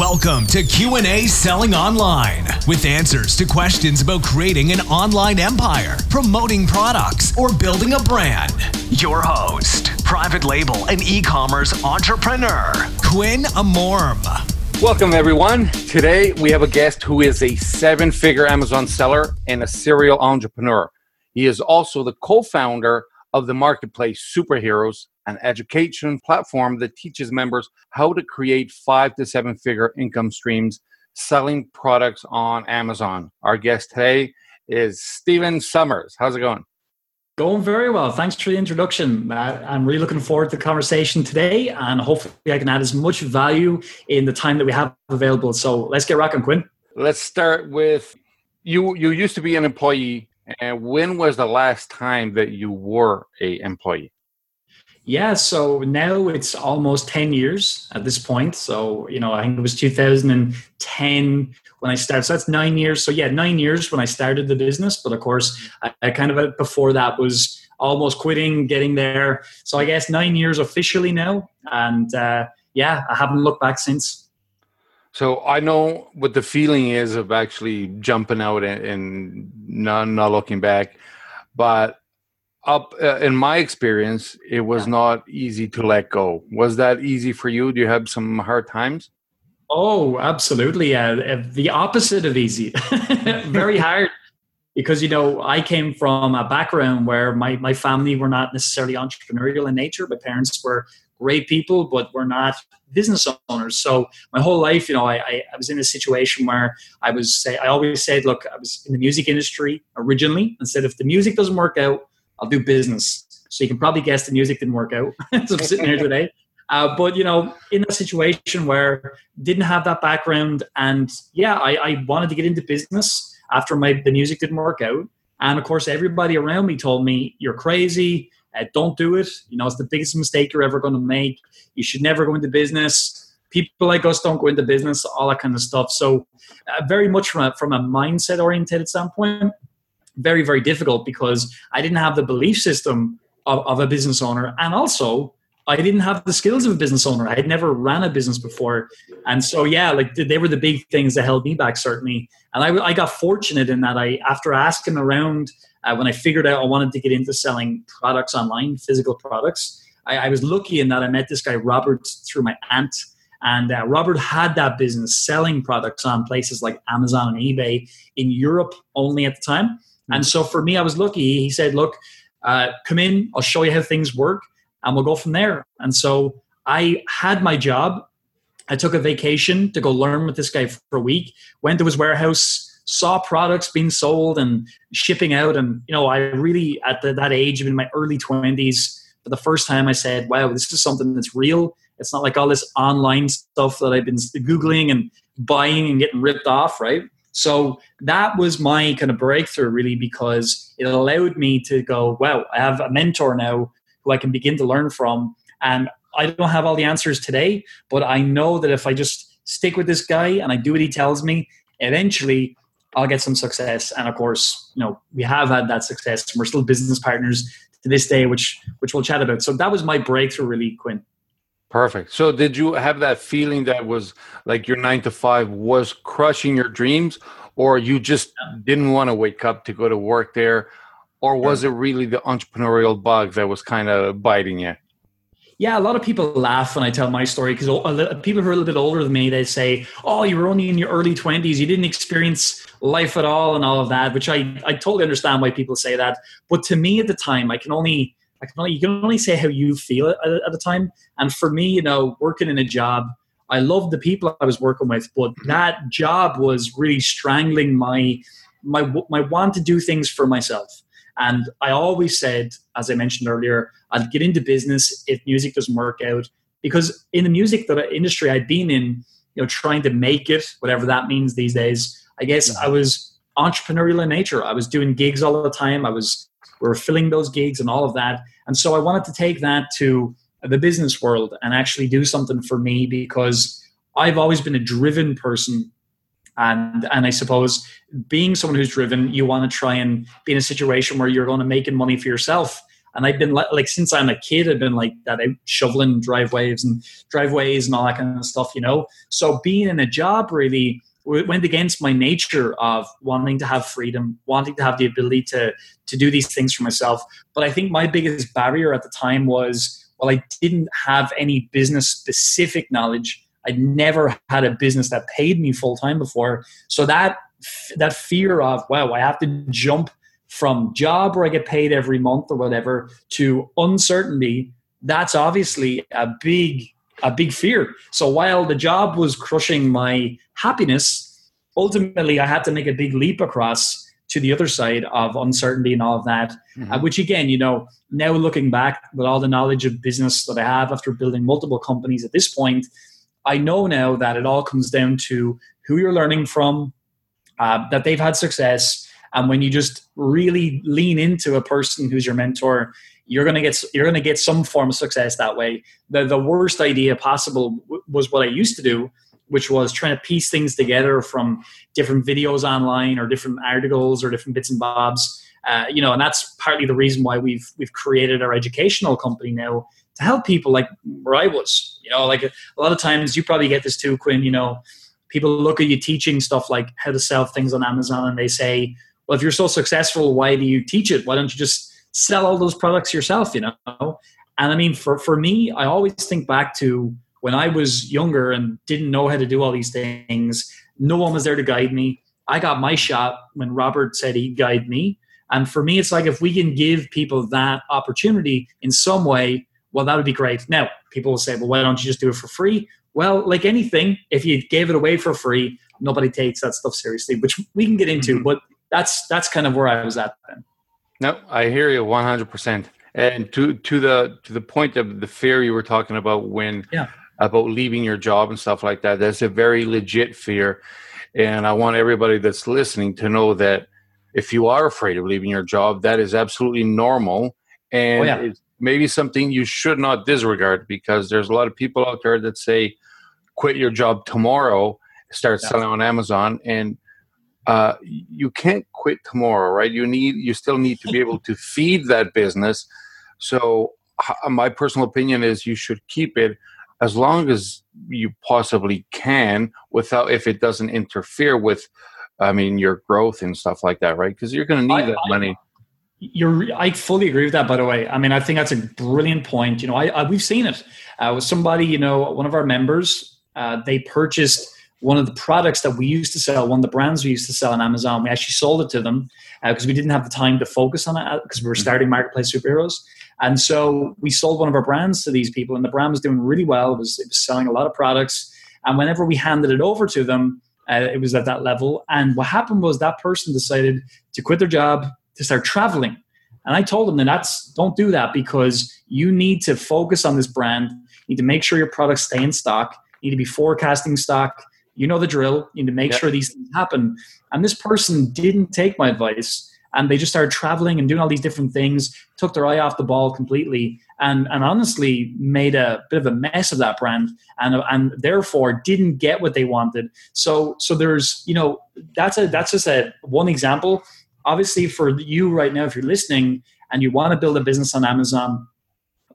Welcome to Q&A Selling Online with answers to questions about creating an online empire, promoting products, or building a brand. Your host, private label and e-commerce entrepreneur, Quinn Amorm. Welcome, everyone. Today we have a guest who is a seven figure Amazon seller and a serial entrepreneur. He is also the co founder of the marketplace Superheroes, an education platform that teaches members how to create five to seven figure income streams selling products on Amazon. Our guest today is Stephen Somers. How's it going? Going very well. Thanks for the introduction. I'm really looking forward to the conversation today, and hopefully, I can add as much value in the time that we have available. So let's get rocking, Quinn. Let's start with you. You used to be an employee, and when was the last time that you were a employee? Yeah, so now it's almost 10 years at this point. So, you know, I think it was 2010 when I started. So that's nine years. So, yeah, nine years when I started the business. But of course, I, I kind of uh, before that was almost quitting, getting there. So, I guess nine years officially now. And uh, yeah, I haven't looked back since. So I know what the feeling is of actually jumping out and, and not, not looking back, but up uh, in my experience it was not easy to let go. Was that easy for you? Do you have some hard times? Oh absolutely uh, the opposite of easy. Very hard. Because you know i came from a background where my, my family were not necessarily entrepreneurial in nature. My parents were great people but were not business owners. So my whole life you know I, I, I was in a situation where i was say i always said look i was in the music industry originally. And said if the music doesn't work out I'll do business. So you can probably guess the music didn't work out. so I'm sitting here today. Uh, but you know, in a situation where didn't have that background, and yeah, I, I wanted to get into business after my the music didn't work out, and of course, everybody around me told me you're crazy. Uh, don't do it. You know, it's the biggest mistake you're ever going to make. You should never go into business. People like us don't go into business. All that kind of stuff. So, uh, very much from a, from a mindset oriented standpoint, very, very difficult because I didn't have the belief system of, of a business owner. And also, I didn't have the skills of a business owner. I had never ran a business before. And so, yeah, like they were the big things that held me back, certainly. And I, I got fortunate in that I, after asking around, uh, when I figured out I wanted to get into selling products online, physical products, I, I was lucky in that I met this guy, Robert, through my aunt. And uh, Robert had that business selling products on places like Amazon and eBay in Europe only at the time. And so for me, I was lucky. He said, look, uh, come in, I'll show you how things work, and we'll go from there. And so I had my job. I took a vacation to go learn with this guy for a week, went to his warehouse, saw products being sold and shipping out. And, you know, I really, at the, that age, in my early 20s, for the first time, I said, wow, this is something that's real. It's not like all this online stuff that I've been Googling and buying and getting ripped off, right? So that was my kind of breakthrough, really, because it allowed me to go, wow, I have a mentor now who I can begin to learn from. And I don't have all the answers today, but I know that if I just stick with this guy and I do what he tells me, eventually I'll get some success. And of course, you know, we have had that success. And we're still business partners to this day, which which we'll chat about. So that was my breakthrough, really, Quinn. Perfect. So, did you have that feeling that was like your nine to five was crushing your dreams, or you just didn't want to wake up to go to work there, or was it really the entrepreneurial bug that was kind of biting you? Yeah, a lot of people laugh when I tell my story because people who are a little bit older than me, they say, "Oh, you were only in your early twenties; you didn't experience life at all, and all of that." Which I I totally understand why people say that, but to me at the time, I can only I can only, you can only say how you feel at, at the time. And for me, you know, working in a job, I loved the people I was working with, but mm-hmm. that job was really strangling my my my want to do things for myself. And I always said, as I mentioned earlier, I'd get into business if music doesn't work out. Because in the music that industry I'd been in, you know, trying to make it, whatever that means these days, I guess I was entrepreneurial in nature. I was doing gigs all the time. I was we were filling those gigs and all of that. And so I wanted to take that to the business world and actually do something for me because I've always been a driven person. And, and I suppose being someone who's driven, you want to try and be in a situation where you're going to make money for yourself. And I've been like, since I'm a kid, I've been like that out shoveling driveways and driveways and all that kind of stuff, you know. So being in a job really went against my nature of wanting to have freedom, wanting to have the ability to to do these things for myself. But I think my biggest barrier at the time was well, I didn't have any business specific knowledge. I'd never had a business that paid me full time before. So that that fear of wow, I have to jump from job where I get paid every month or whatever to uncertainty. That's obviously a big a big fear. So while the job was crushing my happiness, ultimately I had to make a big leap across to the other side of uncertainty and all of that. Mm-hmm. Uh, which again, you know, now looking back with all the knowledge of business that I have after building multiple companies at this point, I know now that it all comes down to who you're learning from, uh, that they've had success, and when you just really lean into a person who's your mentor, you're gonna get you're gonna get some form of success that way. The the worst idea possible w- was what I used to do, which was trying to piece things together from different videos online or different articles or different bits and bobs. Uh, you know, and that's partly the reason why we've we've created our educational company now to help people like where I was. You know, like a, a lot of times you probably get this too, Quinn. You know, people look at you teaching stuff like how to sell things on Amazon, and they say, "Well, if you're so successful, why do you teach it? Why don't you just sell all those products yourself?" You know, and I mean, for for me, I always think back to when I was younger and didn't know how to do all these things, no one was there to guide me. I got my shot when Robert said he'd guide me. And for me, it's like if we can give people that opportunity in some way, well, that would be great. Now, people will say, well, why don't you just do it for free? Well, like anything, if you gave it away for free, nobody takes that stuff seriously, which we can get into. Mm-hmm. But that's that's kind of where I was at then. No, I hear you 100%. And to to the to the point of the fear you were talking about when yeah about leaving your job and stuff like that. That's a very legit fear. And I want everybody that's listening to know that if you are afraid of leaving your job, that is absolutely normal. And oh, yeah. it's maybe something you should not disregard because there's a lot of people out there that say, quit your job tomorrow, start yeah. selling on Amazon. And uh, you can't quit tomorrow, right? You need, you still need to be able to feed that business. So, my personal opinion is you should keep it as long as you possibly can without if it doesn't interfere with i mean your growth and stuff like that right? Because you're going to need I, that I, money. You're i fully agree with that by the way. I mean i think that's a brilliant point. You know i, I we've seen it. Uh, with somebody you know one of our members uh, they purchased one of the products that we used to sell one of the brands we used to sell on amazon we actually sold it to them because uh, we didn't have the time to focus on it because uh, we were mm-hmm. starting marketplace superheroes and so we sold one of our brands to these people, and the brand was doing really well. It was, it was selling a lot of products. And whenever we handed it over to them, uh, it was at that level. And what happened was that person decided to quit their job to start traveling. And I told them that that's don't do that because you need to focus on this brand. You need to make sure your products stay in stock. You need to be forecasting stock. You know the drill. You need to make yep. sure these things happen. And this person didn't take my advice and they just started traveling and doing all these different things took their eye off the ball completely and and honestly made a bit of a mess of that brand and and therefore didn't get what they wanted so so there's you know that's a that's just a one example obviously for you right now if you're listening and you want to build a business on amazon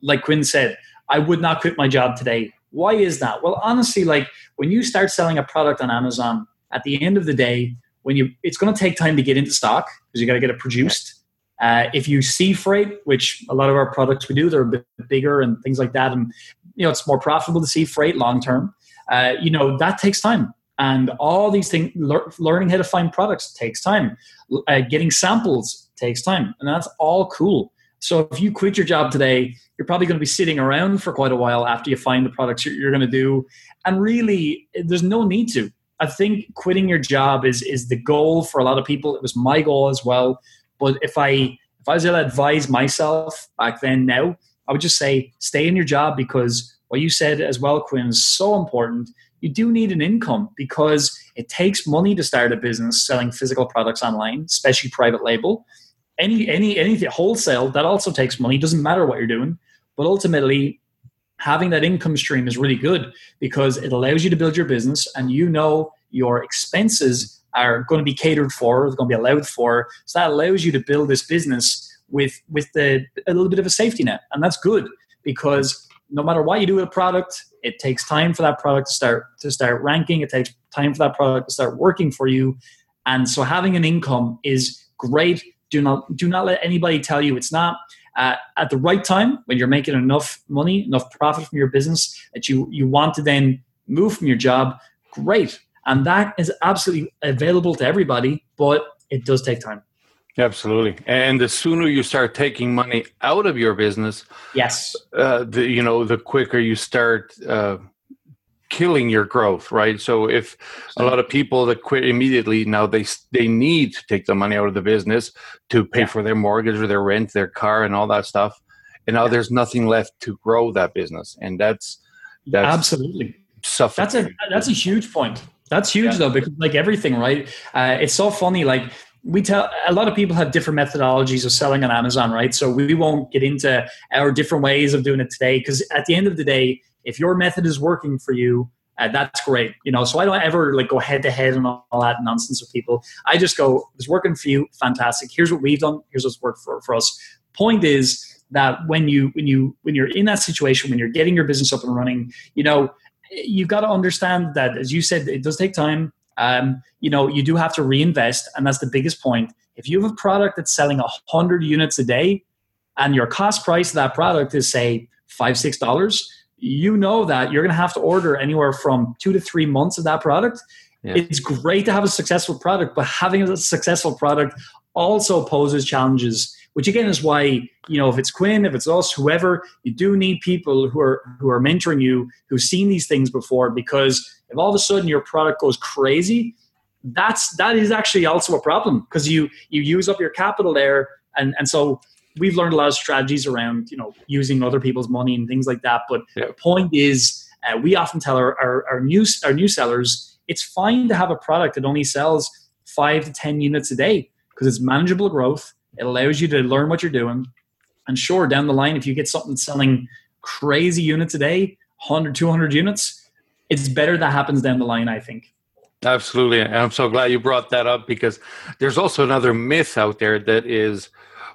like quinn said i would not quit my job today why is that well honestly like when you start selling a product on amazon at the end of the day when you it's going to take time to get into stock because you got to get it produced. Uh, if you see freight, which a lot of our products we do, they're a bit bigger and things like that, and you know it's more profitable to see freight long term. Uh, you know that takes time, and all these things, le- learning how to find products takes time. Uh, getting samples takes time, and that's all cool. So if you quit your job today, you're probably going to be sitting around for quite a while after you find the products you're, going to do, and really, there's no need to. I think quitting your job is is the goal for a lot of people. It was my goal as well. But if I if I was to advise myself back then now, I would just say stay in your job because what you said as well, Quinn, is so important. You do need an income because it takes money to start a business selling physical products online, especially private label. Any any anything wholesale that also takes money. Doesn't matter what you're doing, but ultimately having that income stream is really good because it allows you to build your business and you know your expenses are going to be catered for, they're going to be allowed for. So that allows you to build this business with with the a little bit of a safety net, and that's good because no matter what you do with a product, it takes time for that product to start to start ranking. It takes time for that product to start working for you, and so having an income is great. Do not do not let anybody tell you it's not. Uh, at the right time, when you're making enough money, enough profit from your business that you you want to then move from your job, great, and that is absolutely available to everybody. But it does take time. Absolutely, and the sooner you start taking money out of your business, yes, uh, the you know the quicker you start uh, killing your growth, right? So if a lot of people that quit immediately now they they need to take the money out of the business to pay yeah. for their mortgage or their rent, their car, and all that stuff, and now yeah. there's nothing left to grow that business, and that's that's absolutely suffering. That's a that's a huge point. That's huge yeah. though, because like everything, right? Uh, it's so funny, like we tell a lot of people have different methodologies of selling on Amazon, right? So we won't get into our different ways of doing it today because at the end of the day, if your method is working for you, uh, that's great. You know, so I don't ever like go head to head and all that nonsense with people. I just go, it's working for you, fantastic. Here's what we've done. Here's what's worked for, for us. Point is that when you when you when you're in that situation, when you're getting your business up and running, you know, you've got to understand that as you said, it does take time um, you know, you do have to reinvest, and that's the biggest point. If you have a product that's selling hundred units a day, and your cost price of that product is say five six dollars, you know that you're going to have to order anywhere from two to three months of that product. Yeah. It's great to have a successful product, but having a successful product also poses challenges which again is why you know if it's quinn if it's us whoever you do need people who are who are mentoring you who've seen these things before because if all of a sudden your product goes crazy that's that is actually also a problem because you you use up your capital there and and so we've learned a lot of strategies around you know using other people's money and things like that but yeah. the point is uh, we often tell our, our, our new our new sellers it's fine to have a product that only sells five to ten units a day because it's manageable growth it allows you to learn what you're doing. And sure, down the line, if you get something selling crazy units a day, 100, 200 units, it's better that happens down the line, I think. Absolutely. And I'm so glad you brought that up because there's also another myth out there that is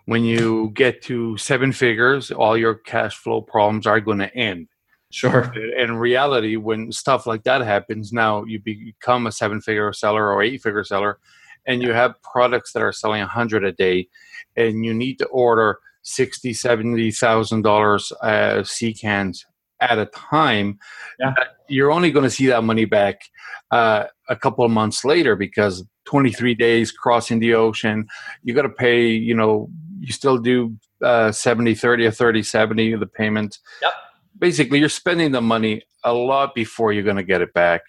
when you get to seven figures, all your cash flow problems are going to end. Sure. And in reality, when stuff like that happens, now you become a seven figure seller or eight figure seller, and you have products that are selling 100 a day and you need to order 60 70000 dollars uh, sea cans at a time yeah. you're only going to see that money back uh, a couple of months later because 23 days crossing the ocean you got to pay you know you still do uh, 70 30 or 30 70 the payment. Yep. basically you're spending the money a lot before you're going to get it back.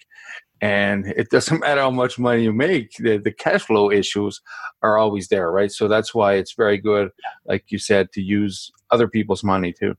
And it doesn't matter how much money you make the, the cash flow issues are always there right? So that's why it's very good like you said to use other people's money too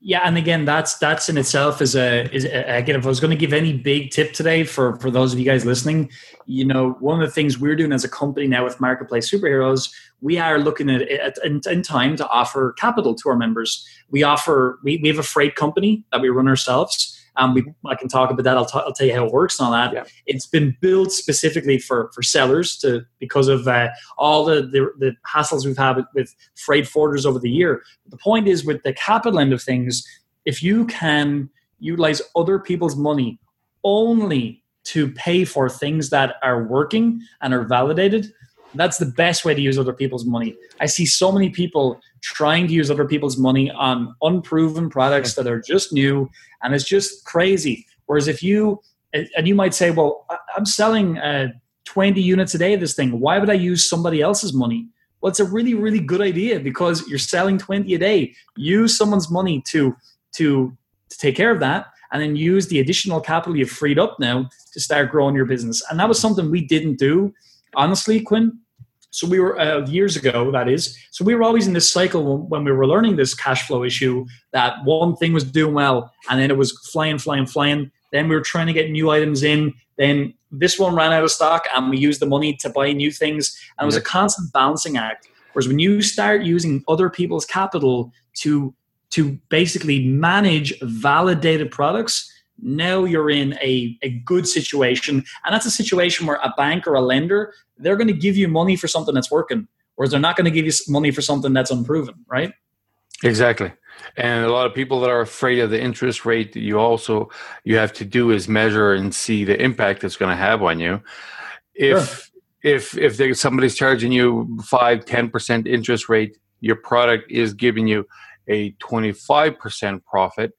yeah and again that's that's in itself is a is a, again if i was going to give any big tip today for for those of you guys listening you know one of the things we're doing as a company now with marketplace superheroes we are looking at, at in, in time to offer capital to our members. We offer we, we have a freight company that we run ourselves um, we, I can talk about that. I'll, t- I'll tell you how it works and all that. Yeah. It's been built specifically for, for sellers to because of uh, all the, the, the hassles we've had with, with freight forwarders over the year. But the point is, with the capital end of things, if you can utilize other people's money only to pay for things that are working and are validated, that's the best way to use other people's money. I see so many people trying to use other people's money on unproven products that are just new, and it's just crazy. Whereas if you and you might say, well, I'm selling uh, 20 units a day of this thing. Why would I use somebody else's money? Well, it's a really, really good idea because you're selling 20 a day. Use someone's money to to to take care of that, and then use the additional capital you've freed up now to start growing your business. And that was something we didn't do honestly, Quinn, so we were uh, years ago, that is. So we were always in this cycle when we were learning this cash flow issue that one thing was doing well and then it was flying, flying, flying. Then we were trying to get new items in. Then this one ran out of stock and we used the money to buy new things. And it was a constant balancing act. Whereas when you start using other people's capital to to basically manage validated products, now you're in a, a good situation and that's a situation where a bank or a lender they're going to give you money for something that's working whereas they're not going to give you money for something that's unproven, right? Exactly. And a lot of people that are afraid of the interest rate that you also you have to do is measure and see the impact it's going to have on you. If sure. if if they, somebody's charging you five ten percent interest rate, your product is giving you a twenty five percent profit,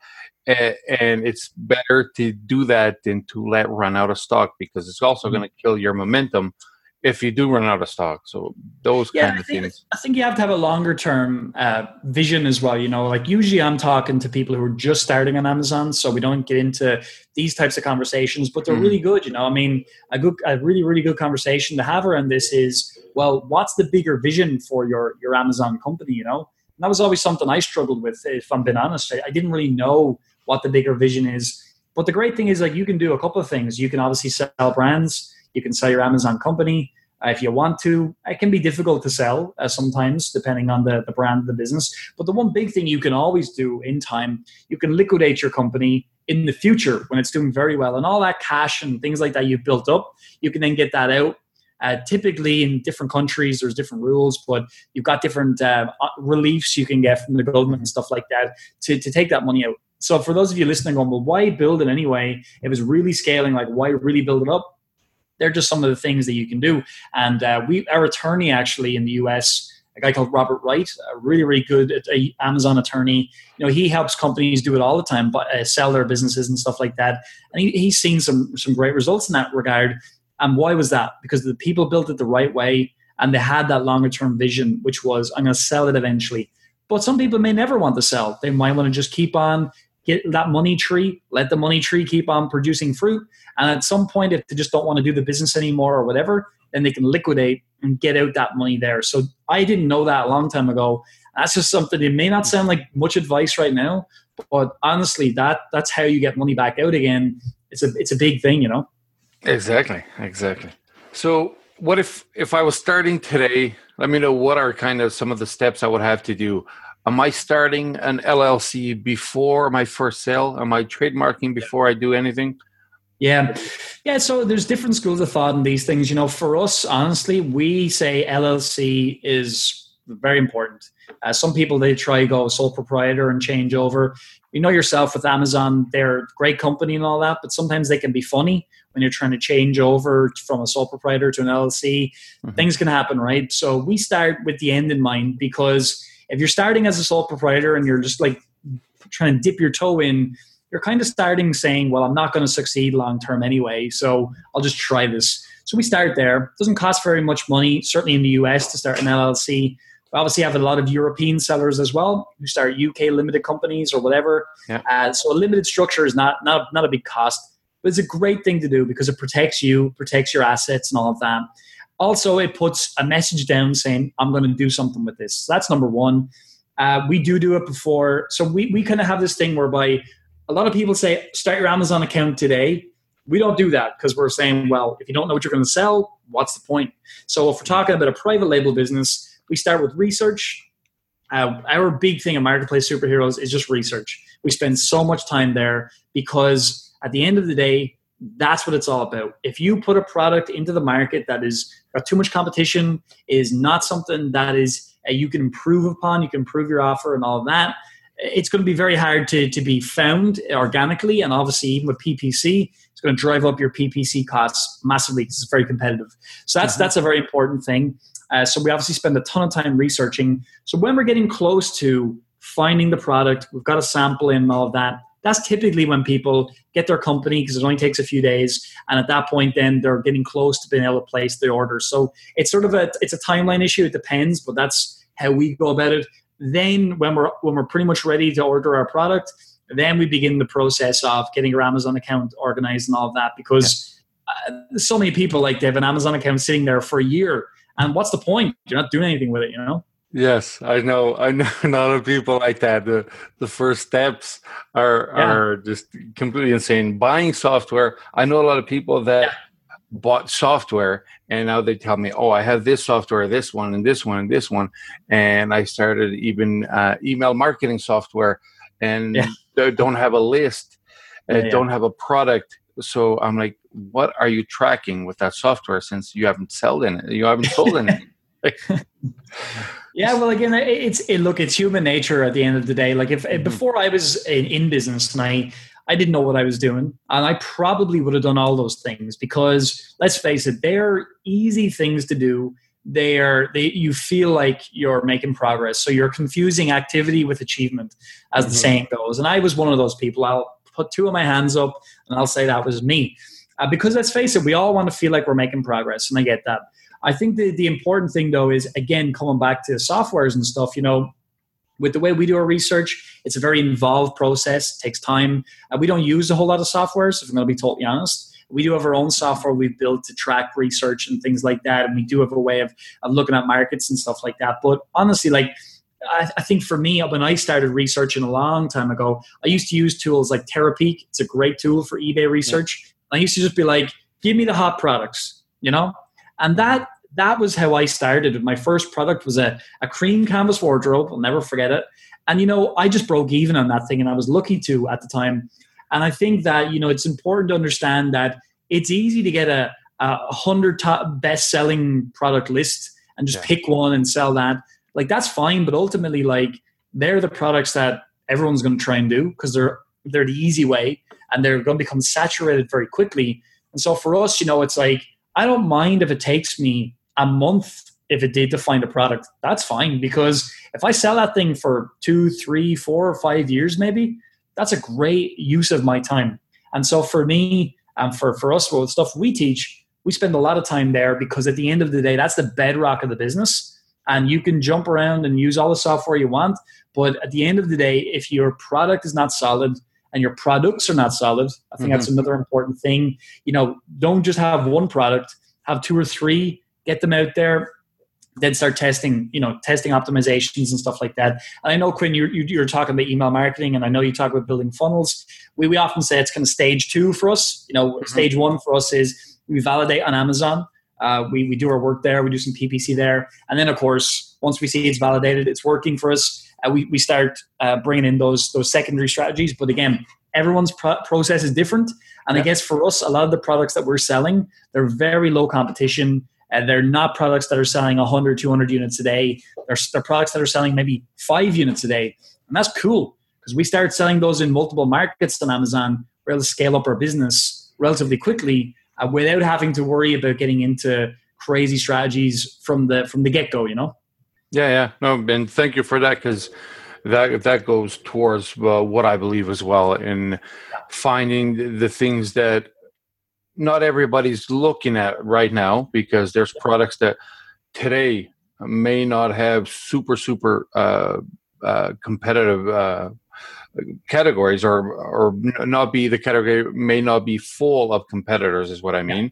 and it's better to do that than to let run out of stock because it's also mm-hmm. going to kill your momentum if you do run out of stock. So those yeah, kind I of think, things. I think you have to have a longer term uh, vision as well. You know, like usually I'm talking to people who are just starting on Amazon, so we don't get into these types of conversations, but they're mm. really good. You know, I mean, a good, a really, really good conversation to have around this is, well, what's the bigger vision for your your Amazon company? You know, that was always something I struggled with. If I'm being honest, I, I didn't really know what the bigger vision is. But the great thing is, like, you can do a couple of things. You can obviously sell brands you can sell your Amazon company uh, if you want to. It can be difficult to sell uh, sometimes, depending on the, the brand of the business. But the one big thing you can always do in time, you can liquidate your company in the future when it's doing very well. And all that cash and things like that you've built up, you can then get that out. Uh, typically, in different countries, there's different rules, but you've got different uh, uh, reliefs you can get from the government and stuff like that to, to take that money out. So, for those of you listening, going, well, why build it anyway? If it's really scaling, like, why really build it up? they're just some of the things that you can do. And uh, we, our attorney actually in the US, a guy called Robert Wright, a really, really good Amazon attorney. You know, he helps companies do it all the time, but uh, sell their businesses and stuff like that. And he, he's seen some some great results in that regard. And why was that? Because the people built it the right way, and they had that longer term vision, which was I'm going to sell it eventually. But some people may never want to sell. They might want to just keep on get that money tree, let the money tree keep on producing fruit. And at some point, if they just don't want to do the business anymore or whatever, then they can liquidate and get out that money there. So I didn't know that a long time ago. That's just something. It may not sound like much advice right now, but honestly, that that's how you get money back out again. It's a it's a big thing, you know. Exactly. Exactly. So what if if I was starting today? Let me know what are kind of some of the steps I would have to do am I starting an LLC before my first sale? Am I trademarking before I do anything? Yeah. Yeah. So there's different schools of thought in these things. You know, for us, honestly, we say LLC is very important. Uh, some people, they try go sole proprietor and change over. You know yourself with Amazon, they're a great company and all that, but sometimes they can be funny when you're trying to change over from a sole proprietor to an LLC. Mm-hmm. Things can happen, right? So we start with the end in mind because if you're starting as a sole proprietor and you're just like trying to dip your toe in, you're kind of starting saying, well, I'm not going to succeed long term anyway, so I'll just try this. So we start there. It doesn't cost very much money, certainly in the US, to start an LLC. We obviously have a lot of European sellers as well who start UK limited companies or whatever. Yeah. Uh, so a limited structure is not, not, not a big cost, but it's a great thing to do because it protects you, protects your assets and all of that. Also, it puts a message down saying, I'm going to do something with this. So that's number one. Uh, we do do it before. So we, we kind of have this thing whereby a lot of people say, start your Amazon account today. We don't do that because we're saying, well, if you don't know what you're going to sell, what's the point? So if we're talking about a private label business, we start with research. Uh, our big thing in Marketplace Superheroes is just research. We spend so much time there because at the end of the day, that's what it's all about. If you put a product into the market that is got too much competition, is not something that is uh, you can improve upon, you can improve your offer and all of that. It's going to be very hard to, to be found organically, and obviously even with PPC, it's going to drive up your PPC costs massively because it's very competitive. So that's mm-hmm. that's a very important thing. Uh, so we obviously spend a ton of time researching. So when we're getting close to finding the product, we've got a sample in and all of that that's typically when people get their company because it only takes a few days and at that point then they're getting close to being able to place the order. So it's sort of a it's a timeline issue. It depends but that's how we go about it. Then when we're when we're pretty much ready to order our product then we begin the process of getting your amazon account organized and all of that because yeah. uh, so many people like they have an amazon account sitting there for a year and what's the point? You're not doing anything with it you know Yes, I know. I know a lot of people like that. The the first steps are yeah. are just completely insane. Buying software. I know a lot of people that yeah. bought software and now they tell me, "Oh, I have this software, this one, and this one, and this one." And I started even uh, email marketing software, and yeah. don't have a list, uh, don't have a product. So I'm like, "What are you tracking with that software? Since you haven't sold in it, you haven't sold anything." Yeah, well, again, it's it, look, it's human nature at the end of the day. Like if mm-hmm. before I was in, in business and I I didn't know what I was doing, and I probably would have done all those things because let's face it, they're easy things to do. They are they you feel like you're making progress, so you're confusing activity with achievement, as mm-hmm. the saying goes. And I was one of those people. I'll put two of my hands up and I'll say that was me. Uh, because let's face it, we all want to feel like we're making progress, and I get that. I think the, the important thing though is again coming back to the softwares and stuff, you know, with the way we do our research, it's a very involved process, takes time. Uh, we don't use a whole lot of softwares, if I'm going to be totally honest. We do have our own software we've built to track research and things like that. And we do have a way of, of looking at markets and stuff like that. But honestly, like, I, I think for me, when I started researching a long time ago, I used to use tools like Terapeak. It's a great tool for eBay research. Yeah. I used to just be like, give me the hot products, you know? And that that was how I started. My first product was a, a cream canvas wardrobe. I'll never forget it. And you know, I just broke even on that thing, and I was lucky to at the time. And I think that you know it's important to understand that it's easy to get a, a hundred top best selling product list and just yeah. pick one and sell that. Like that's fine, but ultimately, like they're the products that everyone's going to try and do because they're they're the easy way and they're going to become saturated very quickly. And so for us, you know, it's like I don't mind if it takes me a month if it did to find a product. That's fine because if I sell that thing for two, three, four, or five years, maybe that's a great use of my time. And so for me and for, for us, well, the stuff we teach, we spend a lot of time there because at the end of the day, that's the bedrock of the business. And you can jump around and use all the software you want. But at the end of the day, if your product is not solid, and your products are not solid. I think mm-hmm. that's another important thing. You know, don't just have one product, have two or three, get them out there, then start testing, you know, testing optimizations and stuff like that. And I know Quinn, you're, you're talking about email marketing, and I know you talk about building funnels. We, we often say it's kind of stage two for us. You know, mm-hmm. stage one for us is we validate on Amazon. Uh, we, we do our work there, we do some PPC there. And then, of course, once we see it's validated, it's working for us, uh, we, we start uh, bringing in those, those secondary strategies. But again, everyone's pro- process is different. And yeah. I guess for us, a lot of the products that we're selling, they're very low competition. And they're not products that are selling 100, 200 units a day. They're, they're products that are selling maybe five units a day. And that's cool because we start selling those in multiple markets on Amazon. We're able to scale up our business relatively quickly uh, without having to worry about getting into crazy strategies from the from the get go. You know. Yeah, yeah. No, and thank you for that because that that goes towards uh, what I believe as well in finding the things that not everybody's looking at right now because there's products that today may not have super super uh, uh, competitive uh, categories or or not be the category may not be full of competitors is what I mean.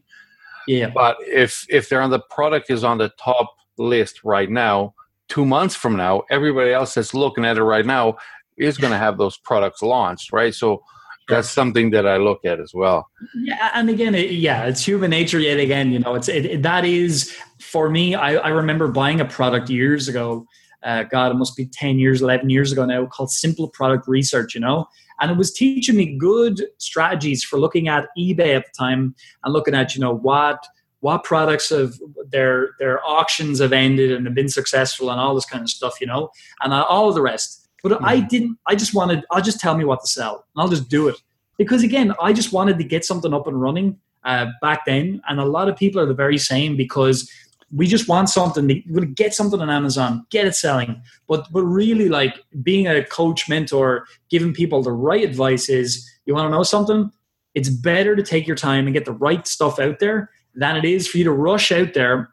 Yeah. But if if they're on the product is on the top list right now, two months from now, everybody else that's looking at it right now is going to have those products launched, right? So that's something that I look at as well. Yeah, and again, it, yeah, it's human nature. Yet again, you know, it's it, it, that is for me. I, I remember buying a product years ago. Uh, God, it must be ten years, eleven years ago now, called Simple Product Research. You know, and it was teaching me good strategies for looking at eBay at the time and looking at you know what what products have their their auctions have ended and have been successful and all this kind of stuff, you know, and all of the rest but mm-hmm. I didn't. I just wanted. I'll just tell me what to sell, and I'll just do it. Because again, I just wanted to get something up and running uh, back then, and a lot of people are the very same because we just want something. To, we get something on Amazon, get it selling. But but really, like being a coach, mentor, giving people the right advice is. You want to know something? It's better to take your time and get the right stuff out there than it is for you to rush out there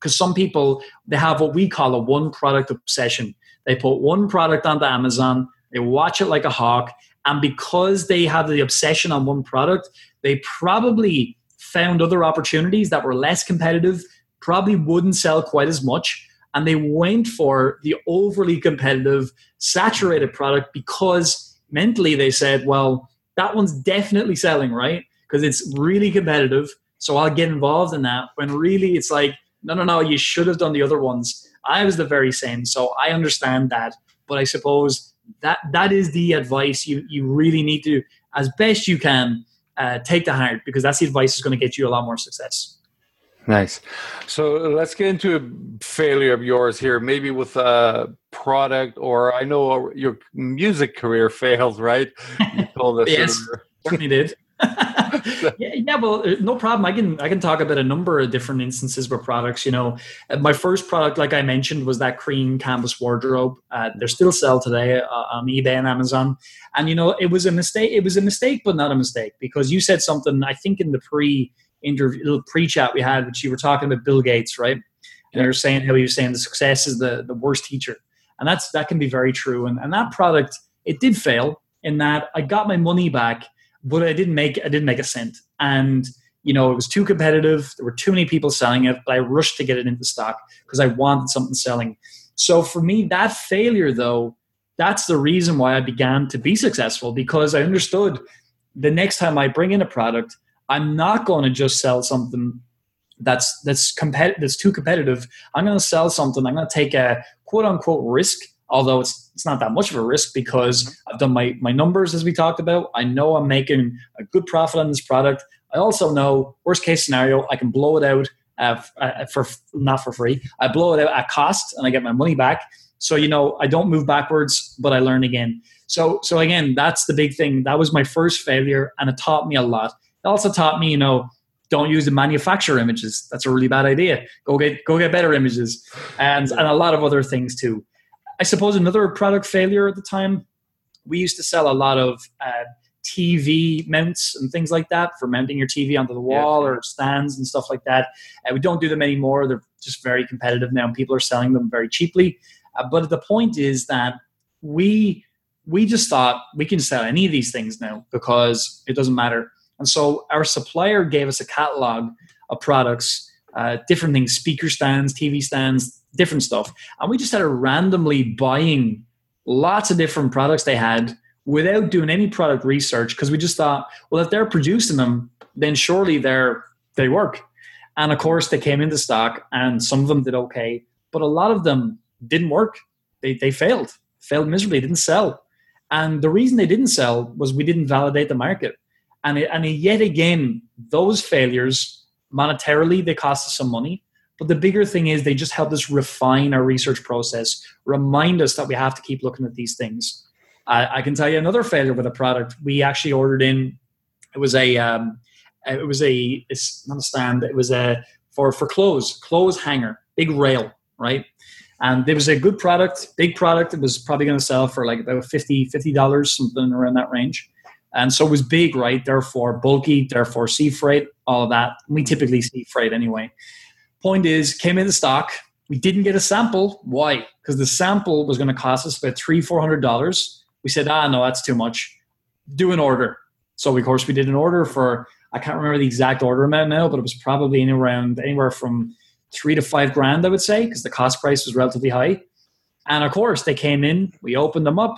because some people they have what we call a one product obsession they put one product onto Amazon, they watch it like a hawk, and because they have the obsession on one product, they probably found other opportunities that were less competitive, probably wouldn't sell quite as much, and they went for the overly competitive, saturated product because mentally they said, well, that one's definitely selling, right? Because it's really competitive. So I'll get involved in that. When really it's like, no, no, no, you should have done the other ones. I was the very same, so I understand that. But I suppose that that is the advice you you really need to, as best you can, uh, take to heart because that's the advice that's going to get you a lot more success. Nice. So let's get into a failure of yours here, maybe with a product, or I know your music career failed, right? You told us. yes, certainly did. yeah, yeah, well, uh, no problem. I can I can talk about a number of different instances with products. You know, uh, my first product, like I mentioned, was that cream canvas wardrobe. Uh, they're still sell today uh, on eBay and Amazon. And you know, it was a mistake. It was a mistake, but not a mistake because you said something. I think in the pre interview, little pre chat we had, which you were talking about Bill Gates, right? And you're saying how he was saying the success is the the worst teacher, and that's that can be very true. And and that product it did fail in that I got my money back but I didn't make I didn't make a cent. And you know, it was too competitive. There were too many people selling it, but I rushed to get it into stock because I wanted something selling. So for me, that failure though, that's the reason why I began to be successful because I understood the next time I bring in a product, I'm not going to just sell something that's that's competitive that's too competitive. I'm going to sell something. I'm going to take a quote unquote risk although it's it's not that much of a risk because mm-hmm. I've done my my numbers as we talked about. I know I'm making a good profit on this product. I also know worst case scenario I can blow it out uh, for not for free. I blow it out at cost and I get my money back. So you know I don't move backwards, but I learn again. So so again, that's the big thing. That was my first failure, and it taught me a lot. It also taught me, you know, don't use the manufacturer images. That's a really bad idea. Go get go get better images, and and a lot of other things too. I suppose another product failure at the time, we used to sell a lot of uh, TV mounts and things like that for mounting your TV onto the wall yeah. or stands and stuff like that. Uh, we don't do them anymore. They're just very competitive now, and people are selling them very cheaply. Uh, but the point is that we we just thought we can sell any of these things now because it doesn't matter. And so our supplier gave us a catalog of products, uh, different things, speaker stands, TV stands, different stuff. And we just started randomly buying lots of different products they had without doing any product research because we just thought, well, if they're producing them, then surely they're they work. And of course, they came into stock, and some of them did okay, but a lot of them didn't work. They they failed, failed miserably, didn't sell. And the reason they didn't sell was we didn't validate the market. And it, and yet again, those failures monetarily they cost us some money, but the bigger thing is they just help us refine our research process, remind us that we have to keep looking at these things. I, can tell you another failure with a product we actually ordered in. It was a um, it was a it's not a stand. It was a for for clothes clothes hanger, big rail, right? And it was a good product, big product. It was probably going to sell for like about 50 dollars, something around that range. And so it was big, right? Therefore bulky, therefore sea freight, all of that. We typically sea freight anyway. Point is, came in the stock. We didn't get a sample. Why? Because the sample was going to cost us about three, four hundred dollars. We said, ah, no, that's too much. Do an order. So of course we did an order for I can't remember the exact order amount now, but it was probably in around anywhere from three to five grand, I would say, because the cost price was relatively high. And of course, they came in. We opened them up,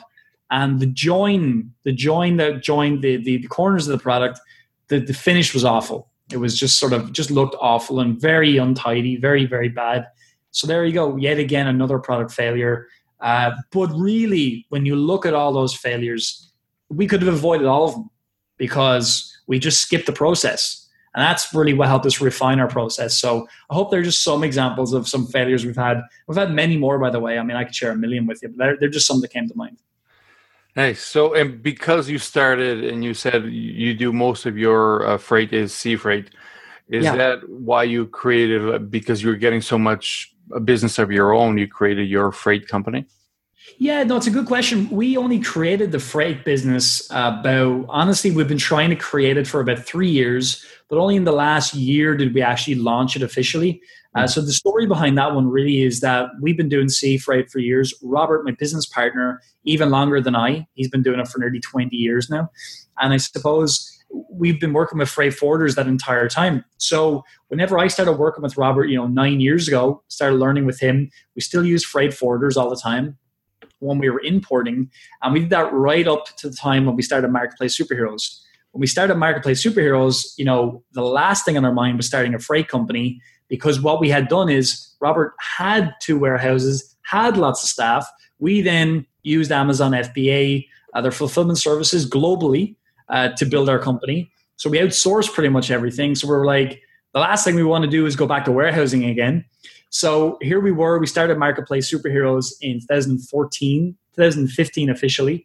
and the join, the join that joined the the, the corners of the product, the, the finish was awful. It was just sort of just looked awful and very untidy, very very bad. So there you go, yet again another product failure. Uh, but really, when you look at all those failures, we could have avoided all of them because we just skipped the process. And that's really what helped us refine our process. So I hope there are just some examples of some failures we've had. We've had many more, by the way. I mean, I could share a million with you, but they're, they're just some that came to mind. Nice. So, and because you started and you said you do most of your uh, freight is sea freight, is yeah. that why you created? Uh, because you were getting so much business of your own, you created your freight company. Yeah, no, it's a good question. We only created the freight business about honestly, we've been trying to create it for about three years, but only in the last year did we actually launch it officially. Uh, so the story behind that one really is that we've been doing sea freight for years. Robert, my business partner, even longer than I. He's been doing it for nearly 20 years now. And I suppose we've been working with freight forwarders that entire time. So whenever I started working with Robert, you know, nine years ago, started learning with him, we still use freight forwarders all the time when we were importing. And we did that right up to the time when we started Marketplace Superheroes. When we started Marketplace Superheroes, you know, the last thing on our mind was starting a freight company because what we had done is Robert had two warehouses, had lots of staff. We then used Amazon FBA, uh, their fulfillment services globally uh, to build our company. So we outsourced pretty much everything. So we are like, the last thing we want to do is go back to warehousing again. So here we were. We started Marketplace Superheroes in 2014, 2015 officially.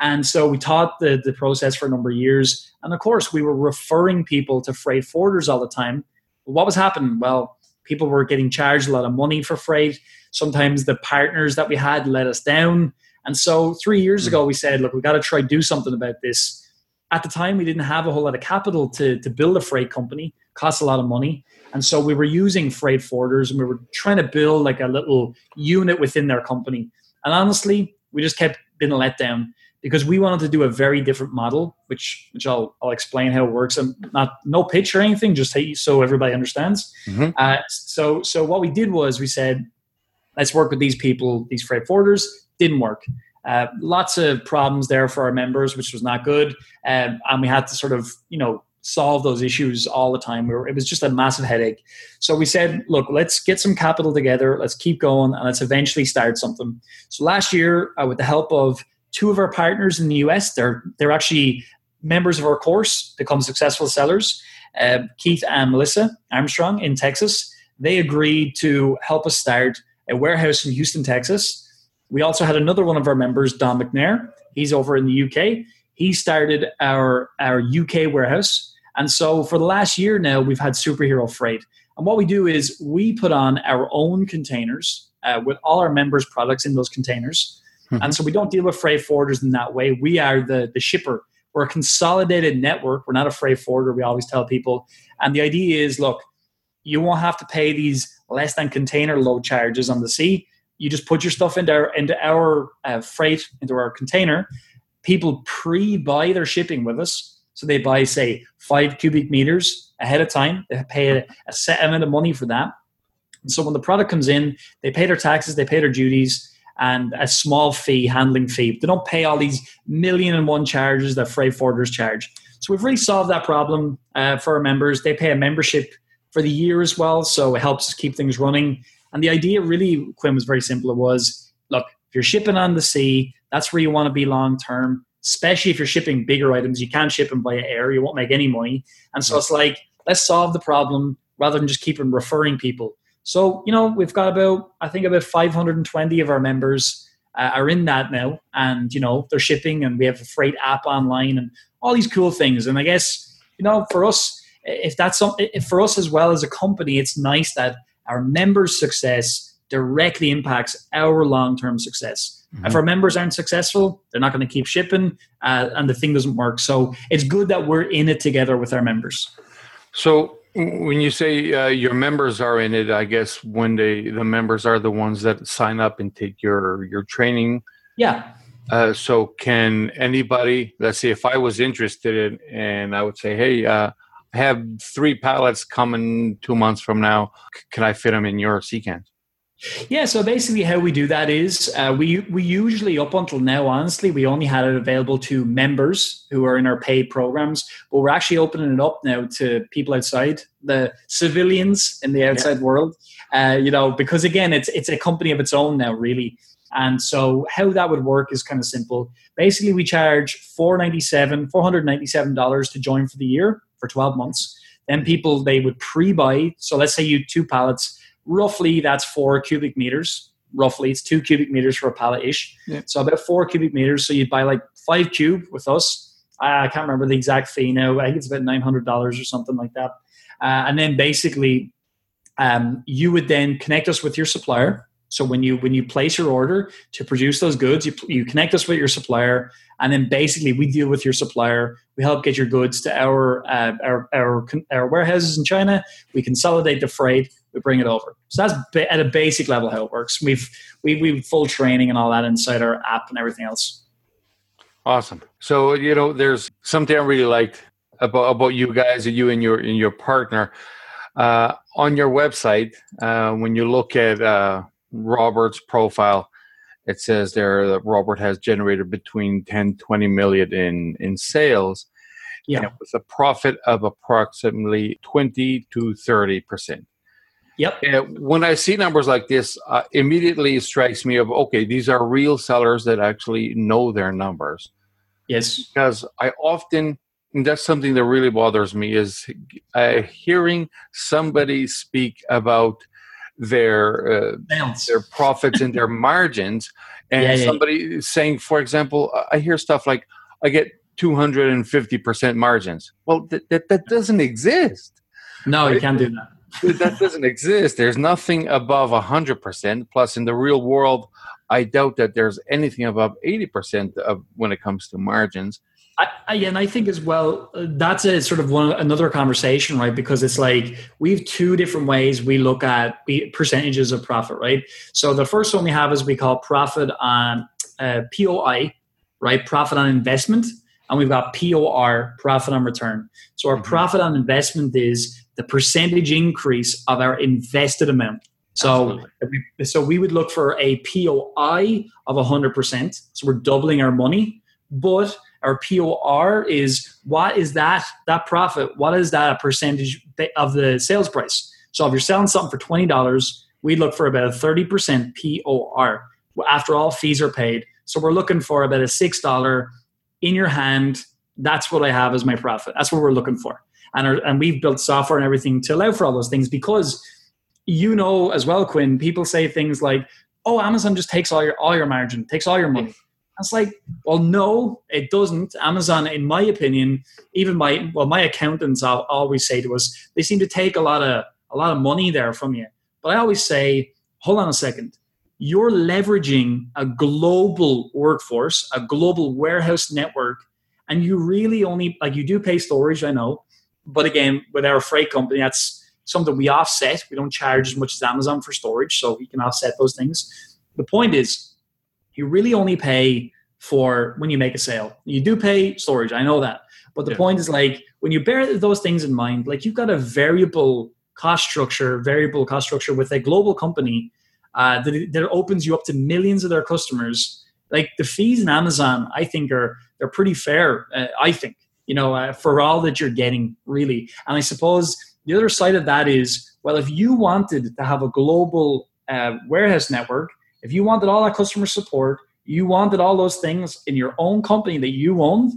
And so we taught the, the process for a number of years. And of course, we were referring people to freight forwarders all the time. But what was happening? Well, people were getting charged a lot of money for freight. Sometimes the partners that we had let us down. And so three years hmm. ago, we said, look, we've got to try do something about this. At the time, we didn't have a whole lot of capital to, to build a freight company, cost a lot of money. And so we were using freight forwarders and we were trying to build like a little unit within their company. And honestly, we just kept being let down because we wanted to do a very different model, which which I'll I'll explain how it works. And not no pitch or anything, just so everybody understands. Mm-hmm. Uh, so so what we did was we said, let's work with these people, these freight forwarders. Didn't work. Uh, lots of problems there for our members, which was not good, um, and we had to sort of you know solve those issues all the time. We were, it was just a massive headache. So we said, look, let's get some capital together, let's keep going, and let's eventually start something. So last year, uh, with the help of two of our partners in the US, they're they're actually members of our course, become successful sellers. Uh, Keith and Melissa Armstrong in Texas, they agreed to help us start a warehouse in Houston, Texas. We also had another one of our members, Don McNair. He's over in the UK. He started our our UK warehouse and so for the last year now, we've had Superhero Freight. And what we do is we put on our own containers uh, with all our members' products in those containers. Mm-hmm. And so we don't deal with freight forwarders in that way. We are the, the shipper. We're a consolidated network. We're not a freight forwarder, we always tell people. And the idea is look, you won't have to pay these less than container load charges on the sea. You just put your stuff into our, into our uh, freight, into our container. People pre buy their shipping with us so they buy, say, five cubic meters ahead of time. They pay a, a set amount of money for that. And so when the product comes in, they pay their taxes, they pay their duties, and a small fee, handling fee. They don't pay all these million and one charges that freight forwarders charge. So we've really solved that problem uh, for our members. They pay a membership for the year as well, so it helps keep things running. And the idea really, Quinn, was very simple. It was, look, if you're shipping on the sea, that's where you want to be long term especially if you're shipping bigger items. You can't ship them by air, you won't make any money. And so it's like, let's solve the problem rather than just keep on referring people. So, you know, we've got about, I think, about 520 of our members uh, are in that now. And, you know, they're shipping and we have a freight app online and all these cool things. And I guess, you know, for us, if that's something, for us as well as a company, it's nice that our members' success directly impacts our long term success. Mm-hmm. If our members aren't successful, they're not going to keep shipping uh, and the thing doesn't work. So it's good that we're in it together with our members. So when you say uh, your members are in it, I guess when they the members are the ones that sign up and take your your training. Yeah. Uh, so can anybody, let's say, if I was interested in, and I would say, hey, uh, I have three pallets coming two months from now. Can I fit them in your sea cans? Yeah, so basically, how we do that is uh, we we usually up until now, honestly, we only had it available to members who are in our paid programs, but we're actually opening it up now to people outside the civilians in the outside yeah. world. Uh, you know, because again, it's it's a company of its own now, really. And so, how that would work is kind of simple. Basically, we charge four ninety seven, four hundred ninety seven dollars to join for the year for twelve months. Then people they would pre buy. So let's say you two pallets roughly that's four cubic meters. Roughly, it's two cubic meters for a pallet ish. Yeah. So about four cubic meters. So you'd buy like five cube with us. I can't remember the exact fee now. I think it's about nine hundred dollars or something like that. Uh, and then basically, um, you would then connect us with your supplier. So when you when you place your order to produce those goods, you you connect us with your supplier, and then basically we deal with your supplier. We help get your goods to our uh, our, our our warehouses in China. We consolidate the freight we bring it over. So that's at a basic level how it works. We've we we full training and all that inside our app and everything else. Awesome. So you know, there's something I really liked about about you guys and you and your and your partner. Uh, on your website, uh, when you look at uh, Robert's profile, it says there that Robert has generated between 10 20 million in in sales. Yeah. And with a profit of approximately 20 to 30 percent. Yep. And when I see numbers like this, uh, immediately it strikes me of okay, these are real sellers that actually know their numbers. Yes. Because I often and that's something that really bothers me is uh, hearing somebody speak about their uh, their profits and their margins and yeah, yeah, somebody yeah. saying for example i hear stuff like i get 250% margins well that, that, that doesn't exist no you can't do that that doesn't exist there's nothing above 100% plus in the real world i doubt that there's anything above 80% of when it comes to margins I, I, and I think as well uh, that's a sort of one another conversation, right? Because it's like we have two different ways we look at percentages of profit, right? So the first one we have is we call profit on uh, POI, right? Profit on investment, and we've got POR, profit on return. So our mm-hmm. profit on investment is the percentage increase of our invested amount. So, we, so we would look for a POI of 100%. So we're doubling our money, but our POR is what is that that profit? What is that a percentage of the sales price? So if you're selling something for twenty dollars, we look for about a thirty percent POR after all fees are paid. So we're looking for about a six dollar in your hand. That's what I have as my profit. That's what we're looking for. And our, and we've built software and everything to allow for all those things because you know as well, Quinn. People say things like, "Oh, Amazon just takes all your all your margin, takes all your money." it's like, well, no, it doesn't. Amazon, in my opinion, even my well, my accountants always say to us, they seem to take a lot of a lot of money there from you. But I always say, hold on a second. You're leveraging a global workforce, a global warehouse network, and you really only like you do pay storage, I know, but again, with our freight company, that's something we offset. We don't charge as much as Amazon for storage, so we can offset those things. The point is, you really only pay for when you make a sale. You do pay storage, I know that. But the yeah. point is like when you bear those things in mind, like you've got a variable cost structure, variable cost structure with a global company uh, that, that opens you up to millions of their customers. Like the fees in Amazon, I think are they're pretty fair. Uh, I think you know uh, for all that you're getting really. And I suppose the other side of that is well, if you wanted to have a global uh, warehouse network if you wanted all that customer support, you wanted all those things in your own company that you owned,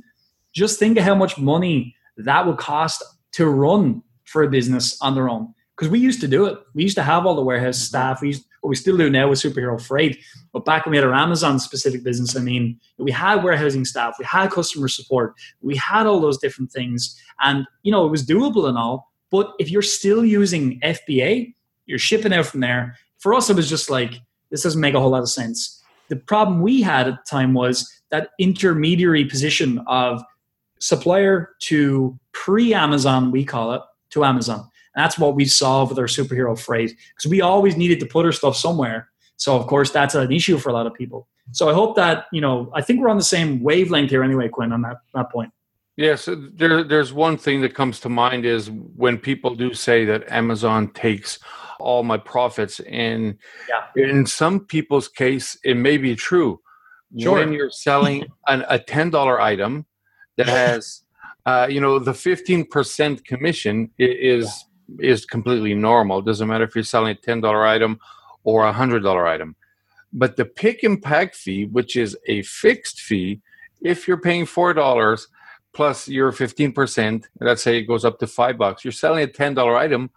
just think of how much money that would cost to run for a business on their own. Because we used to do it. We used to have all the warehouse staff. We used, what we still do now with Superhero Freight. But back when we had our Amazon specific business, I mean, we had warehousing staff, we had customer support, we had all those different things. And, you know, it was doable and all. But if you're still using FBA, you're shipping out from there. For us, it was just like, this doesn't make a whole lot of sense. The problem we had at the time was that intermediary position of supplier to pre Amazon, we call it, to Amazon. That's what we solve with our superhero freight because we always needed to put our stuff somewhere. So, of course, that's an issue for a lot of people. So, I hope that, you know, I think we're on the same wavelength here anyway, Quinn, on that, that point. Yes, there, there's one thing that comes to mind is when people do say that Amazon takes all my profits. And yeah. in some people's case, it may be true. Sure. When you're selling an, a $10 item that has, uh, you know, the 15% commission is yeah. Is completely normal. It doesn't matter if you're selling a $10 item or a $100 item. But the pick and pack fee, which is a fixed fee, if you're paying $4 plus your 15%, let's say it goes up to five bucks, you're selling a $10 item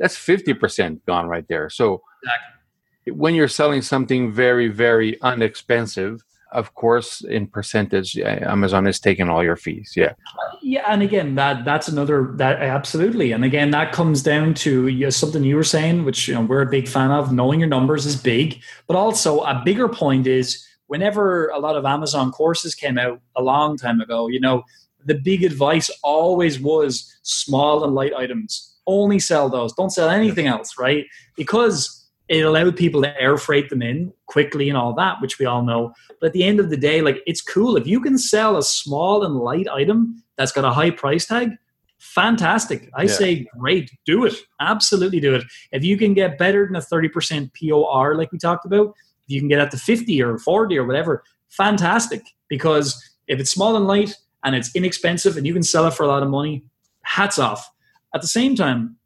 that's 50% gone right there. So exactly. when you're selling something very, very inexpensive, of course, in percentage, Amazon is taking all your fees. Yeah. Yeah. And again, that that's another, that absolutely. And again, that comes down to yeah, something you were saying, which you know, we're a big fan of. Knowing your numbers is big. But also, a bigger point is whenever a lot of Amazon courses came out a long time ago, you know, the big advice always was small and light items only sell those. Don't sell anything else, right? Because it allowed people to air freight them in quickly and all that, which we all know. But at the end of the day, like it's cool if you can sell a small and light item that's got a high price tag. Fantastic. I yeah. say great. Do it. Absolutely do it. If you can get better than a 30% POR, like we talked about, if you can get up to 50 or 40 or whatever, fantastic. Because if it's small and light and it's inexpensive and you can sell it for a lot of money, hats off. At the same time,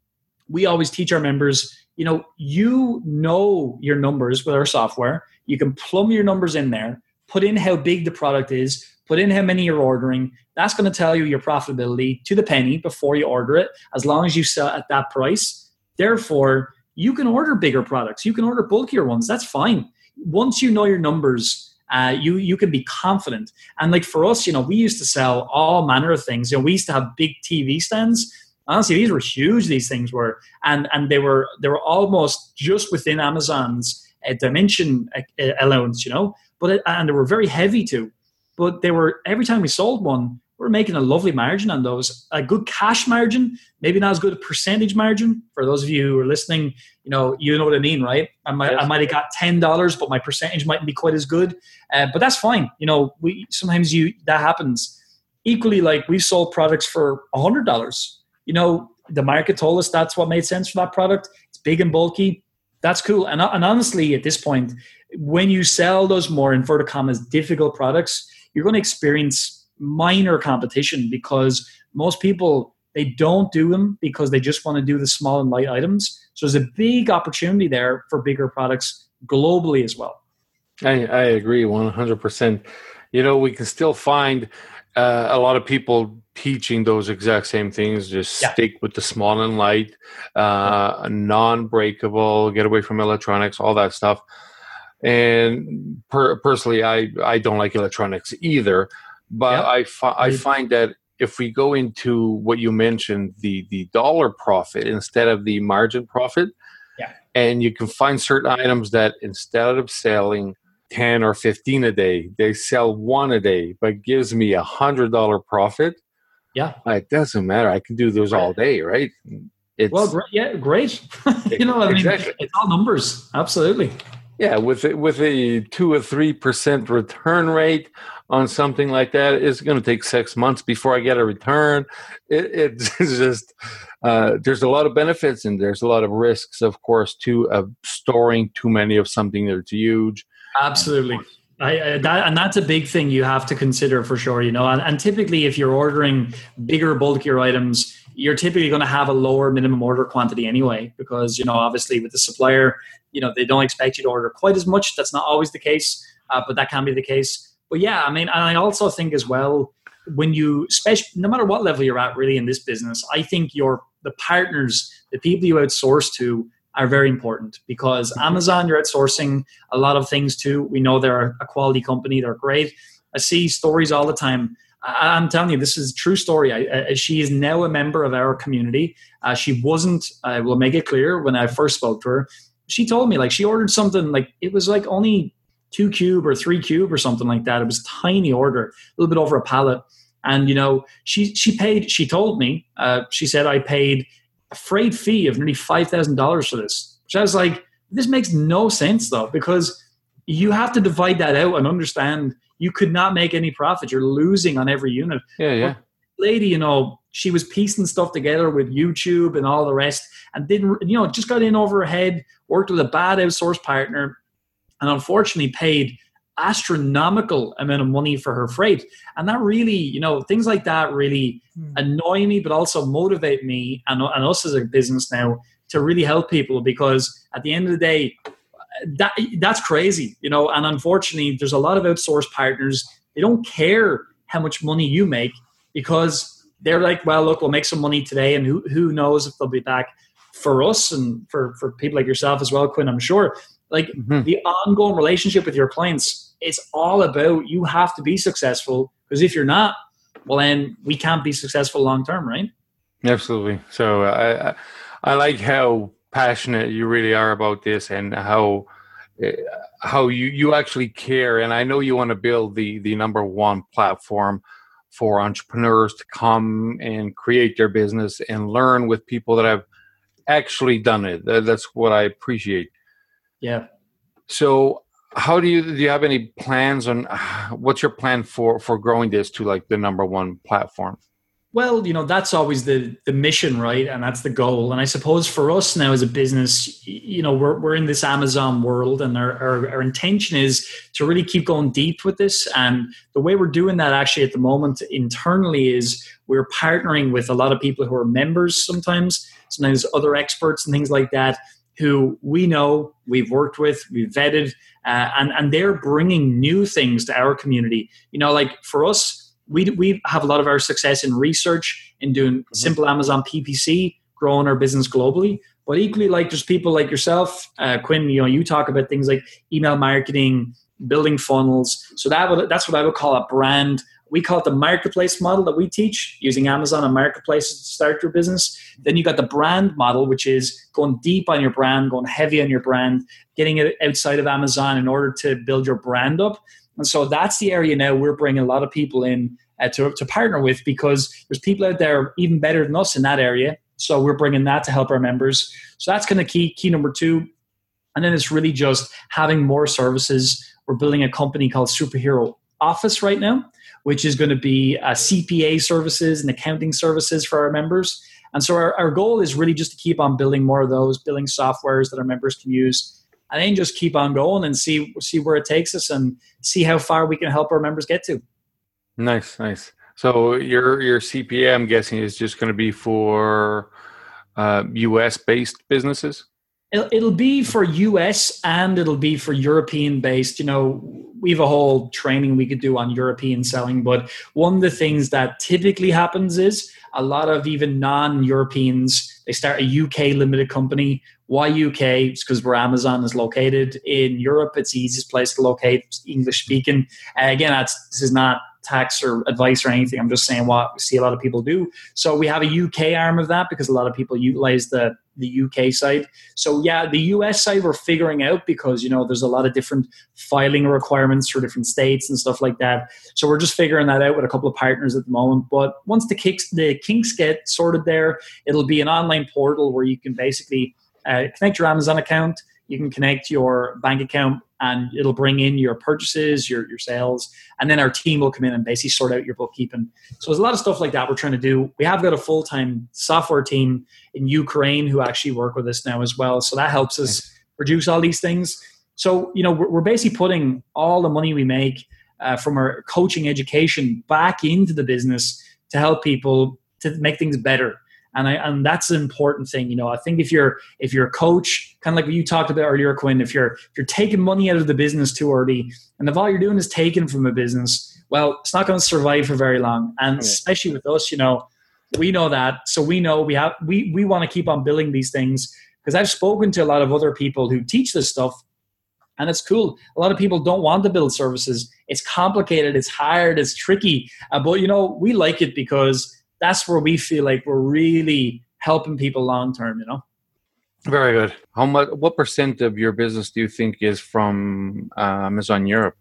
we always teach our members, you know, you know your numbers with our software. You can plumb your numbers in there, put in how big the product is, put in how many you're ordering. That's going to tell you your profitability to the penny before you order it, as long as you sell at that price. Therefore, you can order bigger products. You can order bulkier ones. That's fine. Once you know your numbers, uh, you you can be confident. And like for us, you know, we used to sell all manner of things. You know, we used to have big TV stands. Honestly, these were huge. These things were, and and they were they were almost just within Amazon's uh, dimension uh, allowance. You know, but it, and they were very heavy too. But they were every time we sold one, we're making a lovely margin on those. A good cash margin, maybe not as good a percentage margin. For those of you who are listening, you know, you know what I mean, right? I might, yes. I might have got ten dollars, but my percentage mightn't be quite as good. Uh, but that's fine. You know, we sometimes you that happens. Equally, like we sold products for a hundred dollars. You know, the market told us that's what made sense for that product. It's big and bulky. That's cool. And, and honestly, at this point, when you sell those more inverted commas difficult products, you're going to experience minor competition because most people they don't do them because they just want to do the small and light items. So there's a big opportunity there for bigger products globally as well. I, I agree 100%. You know, we can still find uh, a lot of people teaching those exact same things. Just yeah. stick with the small and light, uh, non breakable, get away from electronics, all that stuff. And per- personally, I, I don't like electronics either. But yep. I, fi- I find that if we go into what you mentioned, the the dollar profit instead of the margin profit, yeah. and you can find certain items that instead of selling 10 or 15 a day, they sell one a day, but gives me a hundred dollar profit. Yeah. It doesn't matter. I can do those all day, right? It's, well, great. yeah, great. you know, I mean, exactly. it's all numbers. Absolutely. Yeah, with a, with a two or three percent return rate on something like that, it's going to take six months before I get a return. It, it's just uh, there's a lot of benefits and there's a lot of risks, of course, too, of storing too many of something that's huge. Absolutely. I, I, that, and that's a big thing you have to consider for sure. You know, and, and typically, if you're ordering bigger, bulkier items, you're typically going to have a lower minimum order quantity anyway, because you know, obviously, with the supplier, you know they don't expect you to order quite as much that's not always the case uh, but that can be the case but yeah i mean and i also think as well when you especially no matter what level you're at really in this business i think your the partners the people you outsource to are very important because amazon you're outsourcing a lot of things too we know they're a quality company they're great i see stories all the time I'm telling you, this is a true story. I, I, she is now a member of our community. Uh, she wasn't, I will make it clear, when I first spoke to her, she told me like she ordered something like it was like only two cube or three cube or something like that. It was tiny order, a little bit over a pallet. And you know, she she paid. She told me. Uh, she said I paid a freight fee of nearly five thousand dollars for this. Which I was like, this makes no sense though, because you have to divide that out and understand you could not make any profit. You're losing on every unit. Yeah, yeah. But lady, you know, she was piecing stuff together with YouTube and all the rest, and didn't, you know, just got in over her head, worked with a bad outsource partner, and unfortunately paid astronomical amount of money for her freight. And that really, you know, things like that really mm. annoy me, but also motivate me and, and us as a business now to really help people because at the end of the day, that that's crazy, you know. And unfortunately, there's a lot of outsourced partners. They don't care how much money you make because they're like, well, look, we'll make some money today, and who who knows if they'll be back for us and for for people like yourself as well, Quinn. I'm sure. Like mm-hmm. the ongoing relationship with your clients, it's all about you have to be successful because if you're not, well, then we can't be successful long term, right? Absolutely. So I I like how passionate you really are about this and how eh, how you you actually care and i know you want to build the the number one platform for entrepreneurs to come and create their business and learn with people that have actually done it. That's what I appreciate. Yeah. So, how do you do? You have any plans on what's your plan for for growing this to like the number one platform? Well, you know, that's always the the mission, right? And that's the goal. And I suppose for us now as a business, you know, we're we're in this Amazon world and our, our, our intention is to really keep going deep with this. And the way we're doing that actually at the moment internally is we're partnering with a lot of people who are members sometimes, sometimes other experts and things like that who we know, we've worked with, we've vetted, uh, and, and they're bringing new things to our community. You know, like for us, we, we have a lot of our success in research, in doing mm-hmm. simple Amazon PPC, growing our business globally. But equally, like there's people like yourself, uh, Quinn. You know, you talk about things like email marketing, building funnels. So that would, that's what I would call a brand we call it the marketplace model that we teach using Amazon and marketplaces to start your business. Then you got the brand model, which is going deep on your brand, going heavy on your brand, getting it outside of Amazon in order to build your brand up. And so that's the area now we're bringing a lot of people in uh, to, to partner with because there's people out there even better than us in that area. So we're bringing that to help our members. So that's kind of key, key number two. And then it's really just having more services. We're building a company called Superhero Office right now which is going to be uh, CPA services and accounting services for our members. And so our, our goal is really just to keep on building more of those, building softwares that our members can use, and then just keep on going and see see where it takes us and see how far we can help our members get to. Nice, nice. So your your CPA, I'm guessing, is just going to be for uh, U.S. based businesses. It'll, it'll be for US and it'll be for European based. You know, we have a whole training we could do on European selling, but one of the things that typically happens is a lot of even non Europeans, they start a UK limited company. Why UK? It's because where Amazon is located. In Europe, it's the easiest place to locate, English speaking. Uh, again, this is not tax or advice or anything. I'm just saying what we see a lot of people do. So we have a UK arm of that because a lot of people utilize the the UK side. So yeah, the US side we're figuring out because you know there's a lot of different filing requirements for different states and stuff like that. So we're just figuring that out with a couple of partners at the moment. But once the kicks the kinks get sorted there, it'll be an online portal where you can basically uh, connect your Amazon account you can connect your bank account and it'll bring in your purchases, your, your sales, and then our team will come in and basically sort out your bookkeeping. So there's a lot of stuff like that we're trying to do. We have got a full time software team in Ukraine who actually work with us now as well. So that helps us produce all these things. So, you know, we're, we're basically putting all the money we make uh, from our coaching education back into the business to help people to make things better and I and that's an important thing. You know, I think if you're if you're a coach, kind of like what you talked about earlier, Quinn, if you're if you're taking money out of the business too early, and if all you're doing is taking from a business, well, it's not going to survive for very long. And especially with us, you know, we know that, so we know we have we we want to keep on building these things because I've spoken to a lot of other people who teach this stuff. And it's cool. A lot of people don't want to build services. It's complicated. It's hard. It's tricky. Uh, but you know, we like it because that's where we feel like we're really helping people long term you know very good how much what percent of your business do you think is from uh, amazon europe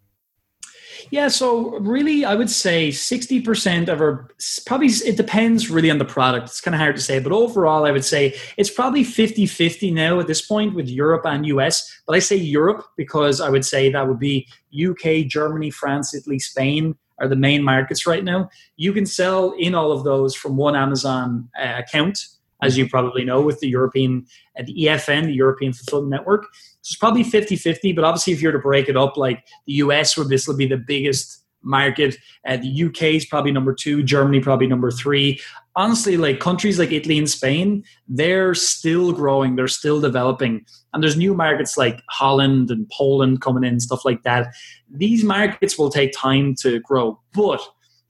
yeah, so really, I would say 60% of our, probably, it depends really on the product. It's kind of hard to say, but overall, I would say it's probably 50 50 now at this point with Europe and US. But I say Europe because I would say that would be UK, Germany, France, Italy, Spain, are the main markets right now. You can sell in all of those from one Amazon uh, account, as you probably know, with the European, uh, the EFN, the European Fulfillment Network. So it's probably 50 50, but obviously, if you're to break it up, like the US would this will be the biggest market. Uh, the UK is probably number two, Germany probably number three. Honestly, like countries like Italy and Spain, they're still growing, they're still developing. And there's new markets like Holland and Poland coming in, stuff like that. These markets will take time to grow. But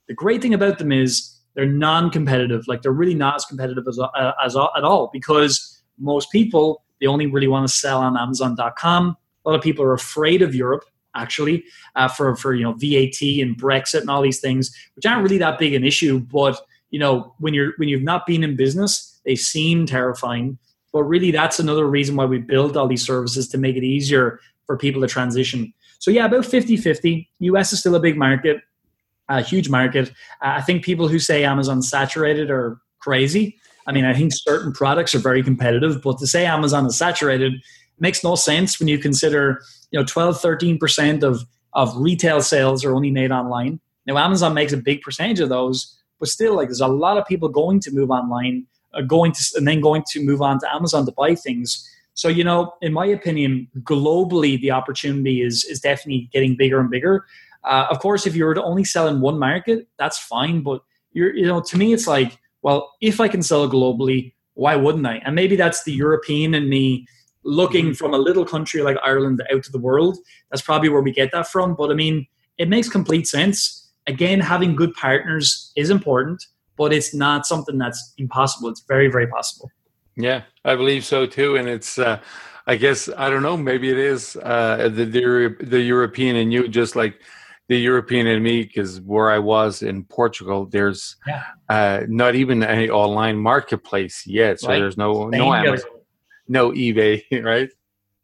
the great thing about them is they're non competitive. Like they're really not as competitive as, uh, as at all because most people, they only really want to sell on Amazon.com. A lot of people are afraid of Europe actually uh, for for you know VAT and Brexit and all these things, which aren't really that big an issue. But you know when you're when you've not been in business, they seem terrifying. But really, that's another reason why we build all these services to make it easier for people to transition. So yeah, about 50-50. US is still a big market, a huge market. Uh, I think people who say Amazon saturated are crazy. I mean, I think certain products are very competitive, but to say Amazon is saturated makes no sense when you consider you know 12 13% of of retail sales are only made online. Now amazon makes a big percentage of those but still like there's a lot of people going to move online uh, going to and then going to move on to amazon to buy things. So you know in my opinion globally the opportunity is is definitely getting bigger and bigger. Uh, of course if you were to only sell in one market that's fine but you're you know to me it's like well if i can sell globally why wouldn't i? And maybe that's the european and me looking Mm-hmm. from a little country like Ireland out to the world. That's probably where we get that from. But I mean, it makes complete sense. Again, having good partners is important, but it's not something that's impossible. It's very, very possible. Yeah, I believe so too. And it's, uh, I guess, I don't know, maybe it is uh, the, the, the European and you, just like the European and me, because where I was in Portugal, there's Yeah. uh, not even any online marketplace yet. So Right. there's no, Same no Amazon, no eBay, right?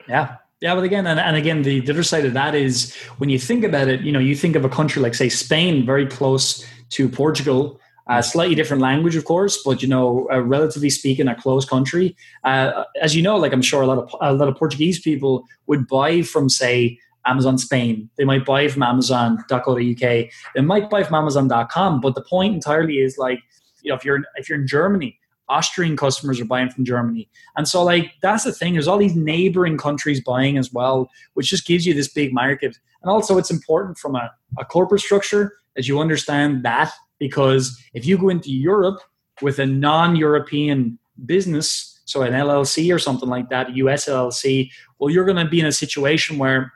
Yeah. Yeah, but again, and, and again, the, the other side of that is when you think about it, you know, you think of a country like, say, Spain, very close to Portugal, uh, slightly different language, of course, but you know, uh, relatively speaking, a close country. Uh, as you know, like I'm sure a lot of a lot of Portuguese people would buy from, say, Amazon Spain. They might buy from Amazon.co.uk. They might buy from Amazon.com. But the point entirely is like, you know, if you're if you're in Germany, Austrian customers are buying from Germany. And so, like, that's the thing. There's all these neighboring countries buying as well, which just gives you this big market. And also, it's important from a, a corporate structure that you understand that because if you go into Europe with a non European business, so an LLC or something like that, a US LLC, well, you're going to be in a situation where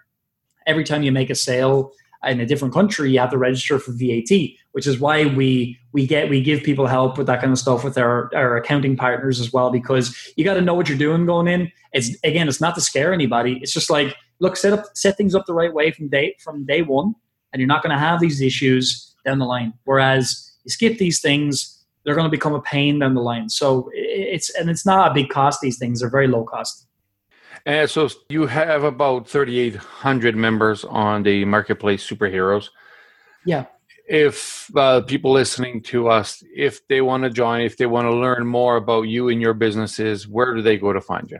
every time you make a sale in a different country, you have to register for VAT, which is why we we get we give people help with that kind of stuff with our, our accounting partners as well, because you got to know what you're doing going in. It's again, it's not to scare anybody. It's just like look, set up set things up the right way from day from day one, and you're not going to have these issues down the line. Whereas you skip these things, they're going to become a pain down the line. So it's and it's not a big cost. These things are very low cost. And so you have about 3,800 members on the Marketplace Superheroes. Yeah. If uh, people listening to us, if they want to join, if they want to learn more about you and your businesses, where do they go to find you?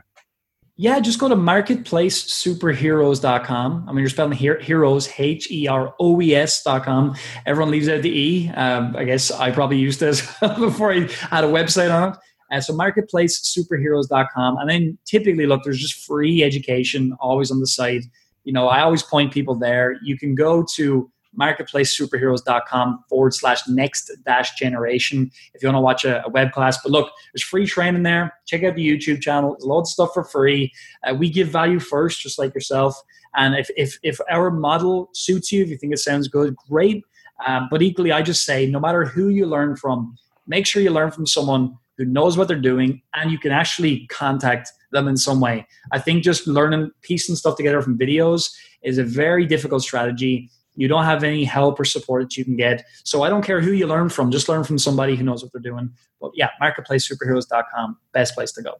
Yeah, just go to marketplacesuperheroes.com. I mean, you're spelling here, heroes, H E R O E S.com. Everyone leaves out the E. Um, I guess I probably used this before I had a website on it. Uh, so marketplacesuperheroes.com. And then typically, look, there's just free education always on the site. You know, I always point people there. You can go to marketplacesuperheroes.com forward slash next dash generation if you want to watch a, a, web class. But look, there's free training there. Check out the YouTube channel. Loads of stuff for free. Uh, we give value first, just like yourself. And if, if, if our model suits you, if you think it sounds good, great. Um, but equally, I just say no matter who you learn from, make sure you learn from someone who knows what they're doing and you can actually contact them in some way. I think just learning, piecing stuff together from videos is a very difficult strategy. You don't have any help or support that you can get. So I don't care who you learn from, just learn from somebody who knows what they're doing. But yeah, marketplacesuperheroes.com, best place to go.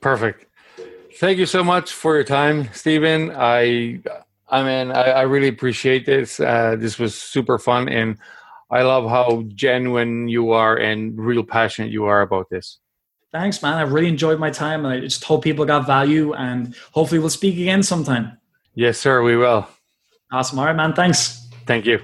Perfect. Thank you so much for your time, Stephen. I, I mean, I, I really appreciate this. Uh, this was super fun, and I love how genuine you are and real passionate you are about this. Thanks, man. I really enjoyed my time, and I just hope people got value. And hopefully, we'll speak again sometime. Yes, sir. We will. Awesome. All right, man. Thanks. Thank you.